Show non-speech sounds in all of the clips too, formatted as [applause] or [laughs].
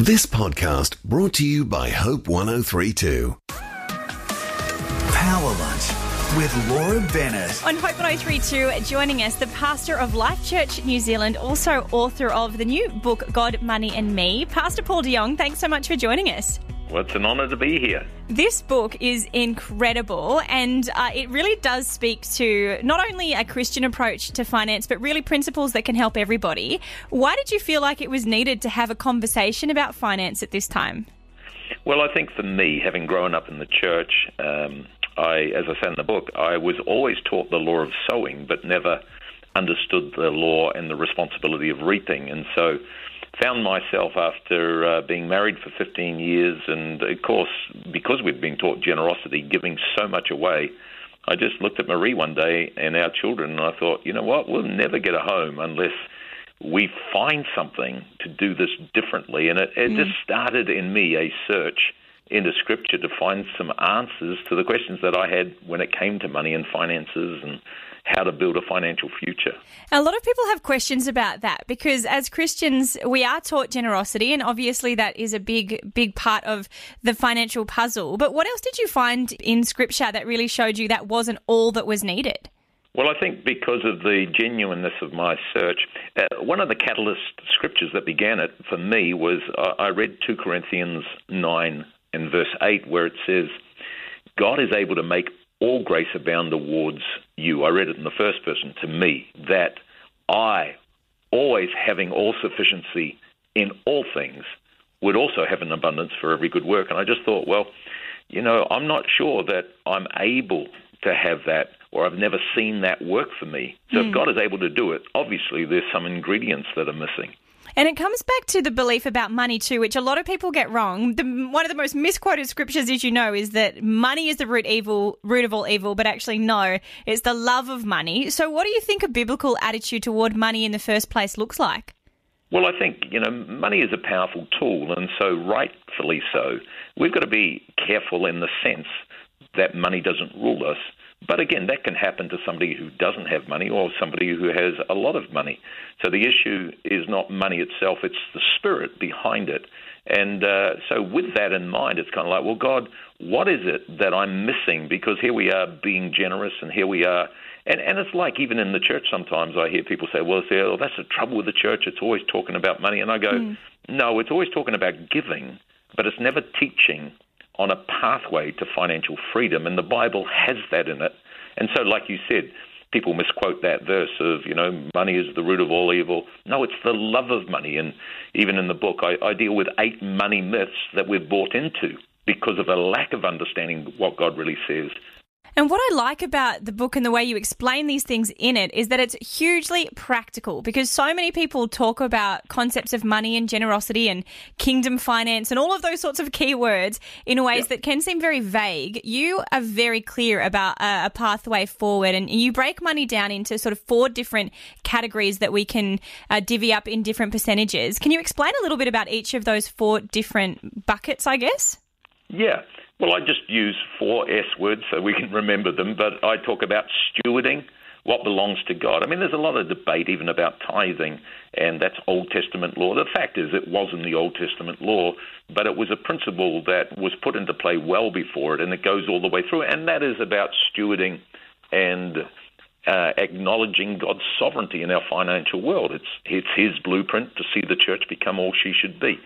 This podcast brought to you by Hope 1032. Power Lunch with Laura Bennett. On Hope 1032, joining us, the pastor of Life Church New Zealand, also author of the new book, God, Money and Me. Pastor Paul de Jong, thanks so much for joining us. Well, it's an honour to be here. This book is incredible and uh, it really does speak to not only a Christian approach to finance, but really principles that can help everybody. Why did you feel like it was needed to have a conversation about finance at this time? Well, I think for me, having grown up in the church, um, I, as I said in the book, I was always taught the law of sowing, but never understood the law and the responsibility of reaping. And so found myself after uh, being married for 15 years, and of course, because we'd been taught generosity, giving so much away, I just looked at Marie one day and our children, and I thought, you know what, we'll never get a home unless we find something to do this differently. And it, it mm. just started in me a search into Scripture to find some answers to the questions that I had when it came to money and finances and how to build a financial future. A lot of people have questions about that because as Christians, we are taught generosity, and obviously that is a big, big part of the financial puzzle. But what else did you find in Scripture that really showed you that wasn't all that was needed? Well, I think because of the genuineness of my search, uh, one of the catalyst scriptures that began it for me was uh, I read 2 Corinthians 9 and verse 8, where it says, God is able to make all grace abound towards you. I read it in the first person, to me, that I, always having all sufficiency in all things, would also have an abundance for every good work. And I just thought, well, you know, I'm not sure that I'm able to have that, or I've never seen that work for me. So mm. if hmm. God is able to do it, obviously there's some ingredients that are missing. And it comes back to the belief about money too, which a lot of people get wrong. The, one of the most misquoted scriptures, as you know, is that money is the root evil, root of all evil. But actually, no, it's the love of money. So, what do you think a biblical attitude toward money in the first place looks like? Well, I think you know money is a powerful tool, and so rightfully so. We've got to be careful in the sense that money doesn't rule us but again, that can happen to somebody who doesn't have money or somebody who has a lot of money. So the issue is not money itself, it's the spirit behind it. And uh, so, with that in mind, it's kind of like, well, God, what is it that I'm missing? Because here we are being generous, and here we are. And, and it's like even in the church, sometimes I hear people say, well, oh, that's the trouble with the church. It's always talking about money. And I go, mm. no, it's always talking about giving, but it's never teaching on a pathway to financial freedom, and the Bible has that in it. And so, like you said, people misquote that verse of, you know, money is the root of all evil. No, it's the love of money. And even in the book, I, I deal with eight money myths that we've bought into because of a lack of understanding what God really says. And what I like about the book and the way you explain these things in it is that it's hugely practical because so many people talk about concepts of money and generosity and kingdom finance and all of those sorts of keywords in ways that can seem very vague. You are very clear about a, a, pathway forward and you break money down into sort of four different categories that we can uh, divvy up in different percentages. Can you explain a little bit about each of those four different buckets, I guess? Yeah. Well, I just use four S words so we can [laughs] remember them, but I talk about stewarding, what belongs to God. I mean, there's a lot of debate even about tithing, and that's Old Testament law. The fact is, it was in the Old Testament law, but it was a principle that was put into play well before it, and it goes all the way through. And that is about stewarding and uh, acknowledging God's sovereignty in our financial world. It's it's His blueprint to see the church become all she should be.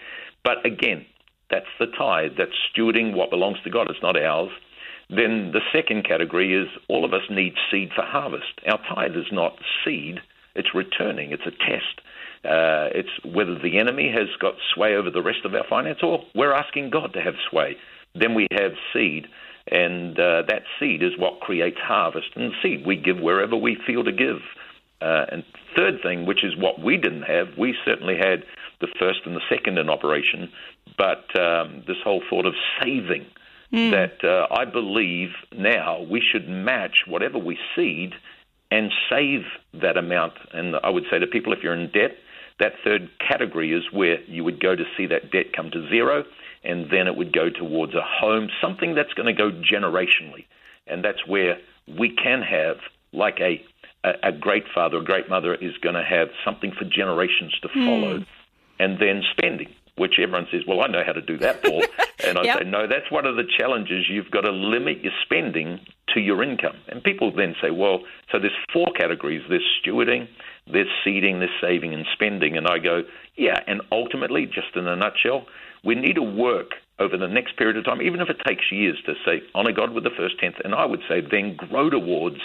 But again, that's the tithe. That's stewarding what belongs to God. It's not ours. Then the second category is all of us need seed for harvest. Our tithe is not seed, it's returning, it's a test. Uh, it's whether the enemy has got sway over the rest of our finance or we're asking God to have sway. Then we have seed, and uh, that seed is what creates harvest. And seed we give wherever we feel to give. Uh, and third thing, which is what we didn't have, we certainly had the first and the second in operation, but um, this whole thought of saving. Mm. That uh, I believe now we should match whatever we seed and save that amount. And I would say to people, if you're in debt, that third category is where you would go to see that debt come to zero, and then it would go towards a home, something that's going to go generationally. And that's where we can have, like a, a, a great father, a great mother is going to have something for generations to follow. Mm and then spending. which everyone says, well, I know how to do that, Paul. [laughs] and I Yep. say, no, that's one of the challenges. You've got to limit your spending to your income. And people then say, well, so there's four categories. There's stewarding, there's seeding, there's saving and spending. And I go, yeah, and ultimately, just in a nutshell, we need to work over the next period of time, even if it takes years, to say, honor God with the first tenth. And I would say then grow towards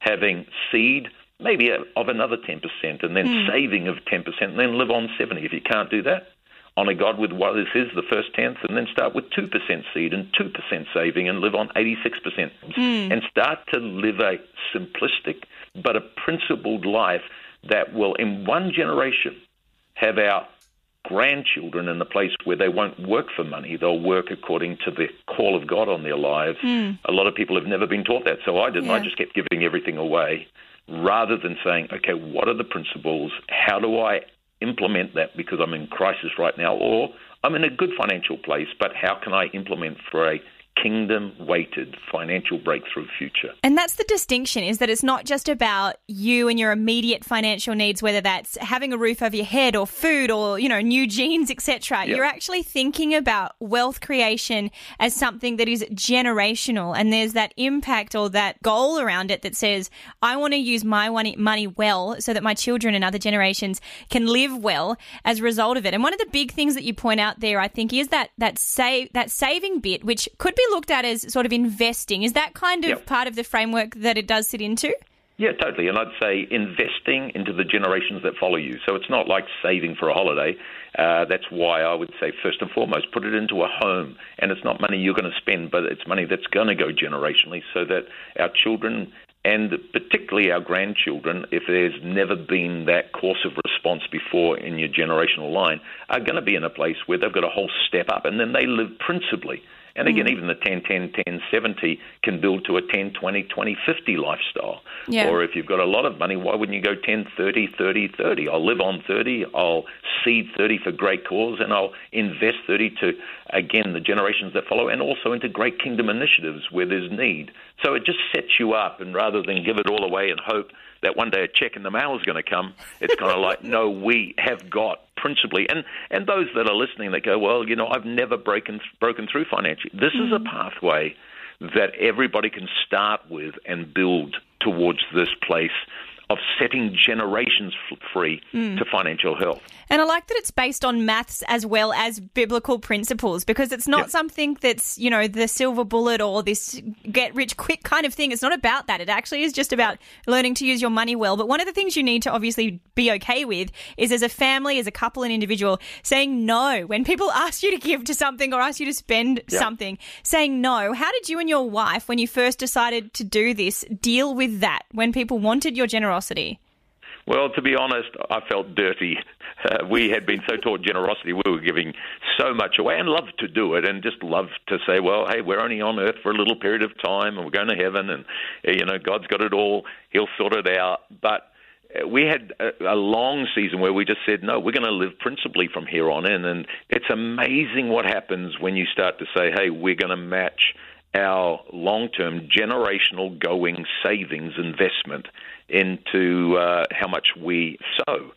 having seed, maybe of another 10%, and then hmm. saving of 10%, and then live on 70. If you can't do that, honor God with what this is, the first tenth, and then start with 2% seed and 2% saving and live on 86%. Hmm. And start to live a simplistic but a principled life that will, in one generation, have our grandchildren in the place where they won't work for money. They'll work according to the call of God on their lives. Hmm. A lot of people have never been taught that. So I didn't. I just kept giving everything away rather than saying, okay, what are the principles? How do I implement that because I'm in crisis right now? Or I'm in a good financial place, but how can I implement for a kingdom weighted financial breakthrough future? And that's the distinction is that it's not just about you and your immediate financial needs, whether that's having a roof over your head or food or, you know, new [laughs] jeans, etc. Yeah. You're actually thinking about wealth creation as something that is generational. And there's that impact or that goal around it that says, I want to use my money money well so that my children and other generations can live well as a result of it. And one of the big things that you point out there, I think, is that that save that saving bit, which could be looked at as sort of investing. Is that kind of Yep. part of the framework that it does sit into? Yeah, totally. And I'd say investing into the generations that follow you. So it's not like saving for a holiday. Uh, that's why I would say, first and foremost, put it into a home. And it's not money you're going to spend, but it's money that's going to go generationally so that our children and particularly our grandchildren, if there's never been that course of response before in your generational line, are going to be in a place where they've got a whole step up and then they live principally. And again, mm. even the 10 10 10 70 can build to a 10 20 20 50 lifestyle. Yeah. Or if you've got a lot of money, why wouldn't you go 10 30 30 30? I'll live on 30, I'll seed 30 for great cause, and I'll invest 30 to, again, the generations that follow, and also into great kingdom initiatives where there's need. So it just sets you up, and rather than give it all away and hope that one day a check in the mail is going to come, it's kind of like, no, we have got principally, and and those that are listening that go, well, you know, I've never broken broken through financially. This is a mm. pathway that everybody can start with and build towards this place of setting generations free hmm. to financial health. And I like that it's based on maths as well as biblical principles because it's not Yeah. something that's, you know, the silver bullet or this get rich quick kind of thing. It's not about that. It actually is just about learning to use your money well. But one of the things you need to obviously be okay with is as a family, as a couple, an individual, saying no. When people [laughs] ask you to give to something or ask you to spend Yeah. something, saying no. How did you and your wife, when you first decided to do this, deal with that when people wanted your generosity? Well, to be honest, I felt dirty. Uh, we had been so taught generosity, we were giving so much away and loved to do it and just loved to say, well, hey, we're only on earth for a little period of time and we're going to heaven and, uh, you know, God's got it all. He'll sort it out. But uh, we had a, a long season where we just said, no, we're going to live principally from here on in. And it's amazing what happens when you start to say, hey, we're going to match our long term generational going savings investment into uh, how much we sow.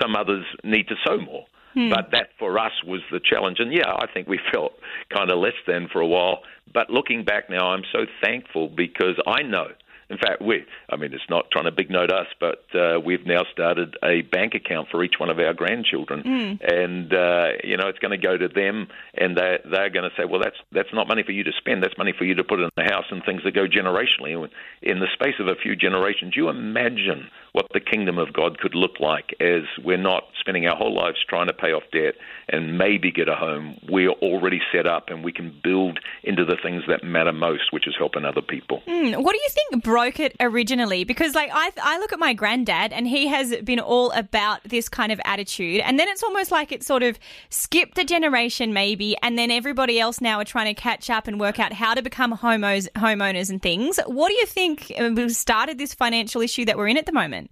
Some others need to sow more. But that for us was the challenge. And yeah, I think we [laughs] felt kind of less than for a while. But looking back now, I'm so thankful because I know. In fact, we, I mean, it's not trying to big note us, but uh, we've now started a bank account for each one of our grandchildren. And, uh, you know, it's going to go to them, and they're, they're going to say, well, that's, that's not money for you to spend. That's money for you to put in the house and things that go generationally. In the space of a few generations, you imagine what the kingdom of God could look like as we're not spending our whole lives trying to pay off debt and maybe get a home. We're already set up and we can build into the things that matter most, which is helping other people. Hmm, What do you think broke it originally? Because like I, I look at my granddad and he has been all about this kind of attitude, and then it's almost like it sort of skipped a generation maybe, and then everybody else now are trying to catch up and work out how to become homos, homeowners and things. What do you think uh, started this financial issue that we're in at the moment?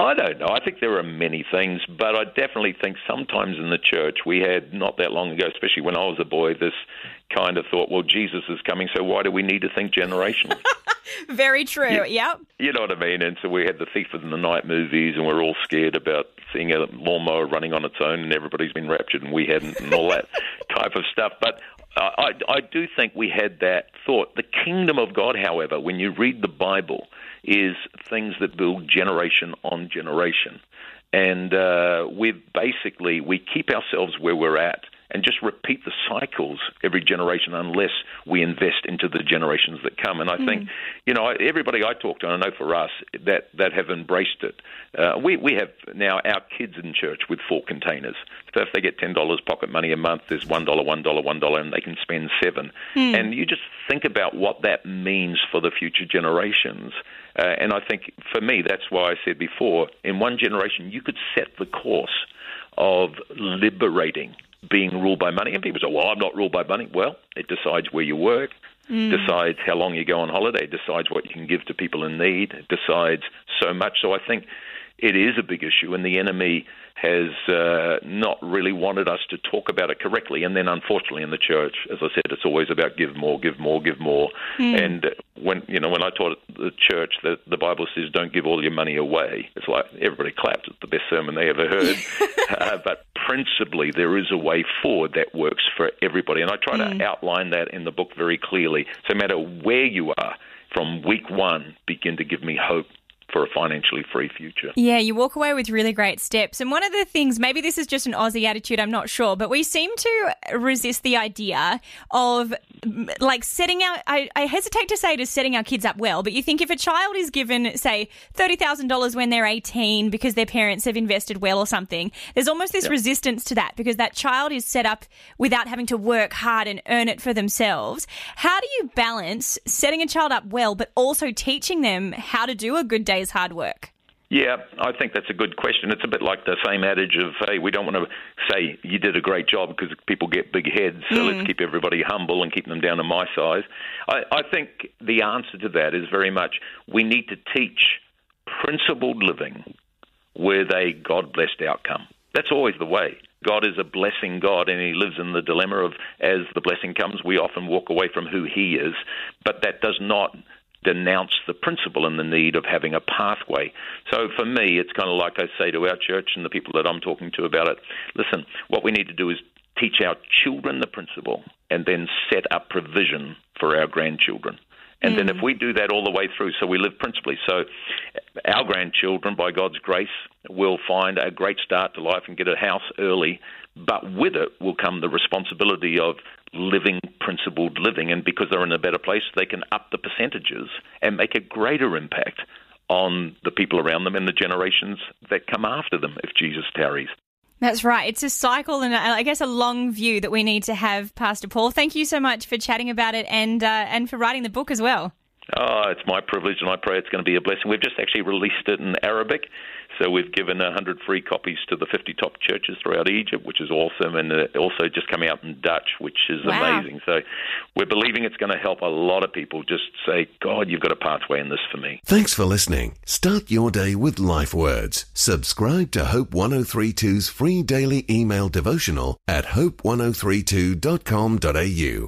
I don't know. I think there are many things, but I definitely think sometimes in the church we had not that long ago, especially when I was a boy, this kind of thought, well, Jesus is coming, so why do we need to think generationally? [laughs] [laughs] Very true. Yep. You know what I mean? And so we had the Thief of the Night movies, and we're all scared about seeing a lawnmower running on its own, and everybody's been raptured, and we hadn't, and all that [laughs] type of stuff. But I, I do think we had that thought. The kingdom of God, however, when you read the Bible, is things that build generation on generation. And uh, we basically we keep ourselves where we're at and just repeat the cycles every generation unless we invest into the generations that come. And I mm. think, you know, everybody I talk to, and I know for us that that have embraced it. Uh, we we have now our kids in church with four containers. So if they get ten dollars pocket money a month, there's one dollar, one dollar, one dollar, and they can spend seven. Mm. And you just think about what that means for the future generations. Uh, and I think for me, that's why I said before, in one generation, you could set the course of liberating being ruled by money. And people say, well, I'm not ruled by money. Well, it decides where you work, mm. decides how long you go on holiday, decides what you can give to people in need, decides so much. So I think it is a big issue, and the enemy has uh, not really wanted us to talk about it correctly. And then, unfortunately, in the church, as I said, it's always about give more, give more, give more. Mm. And when you know, when I taught the church that the Bible says, "Don't give all your money away," it's like everybody clapped. It's the best sermon they ever heard. [laughs] uh, but principally, there is a way forward that works for everybody, and I try mm. to outline that in the book very clearly. So, no matter where you are, from week one, begin to give me hope for a financially free future. Yeah, you walk away with really great steps. And one of the things, maybe this is just an Aussie attitude, I'm not sure, but we seem to resist the idea of like setting out, I, I hesitate to say it is setting our kids up well, but you think if a child is given, say, $30,000 when they're 18 because their parents have invested well or something, there's almost this resistance to that because that child is set up without having to work hard and earn it for themselves. How do you balance setting a child up well, but also teaching them how to do a good day's hard work? Yeah, I think that's a good question. It's a bit like the same adage of, hey, we don't want to say you did a great job because people get big heads, so mm. let's keep everybody humble and keep them down to my size. I, I think the answer to that is very much we need to teach principled living with a God blessed outcome. That's always the way. God is a blessing God, and He lives in the dilemma of as the blessing comes, we often walk away from who He is, but that does not denounce the principle and the need of having a pathway. So for me, it's kind of like I say to our church and the people that I'm talking to about it listen, what we need to do is teach our children the principle and then set up provision for our grandchildren. And mm. then if we do that all the way through, so we live principally. So our grandchildren, by God's grace, will find a great start to life and get a house early. But with it will come the responsibility of living principled living. And because they're in a better place, they can up the percentages and make a greater impact on the people around them and the generations that come after them if Jesus tarries. That's right. It's a cycle and I guess a long view that we need to have, Pastor Paul. Thank you so much for chatting about it and uh, and for writing the book as well. Oh, it's my privilege, and I pray it's going to be a blessing. We've just actually released it in Arabic, so we've given 100 free copies to the 50 top churches throughout Egypt, which is awesome, and uh, also just coming out in Dutch, which is wow. amazing. So we're believing it's going to help a lot of people just say, God, you've got a pathway in this for me. Thanks for listening. Start your day with life words. Subscribe to Hope 1032's free daily email devotional at hope1032.com.au.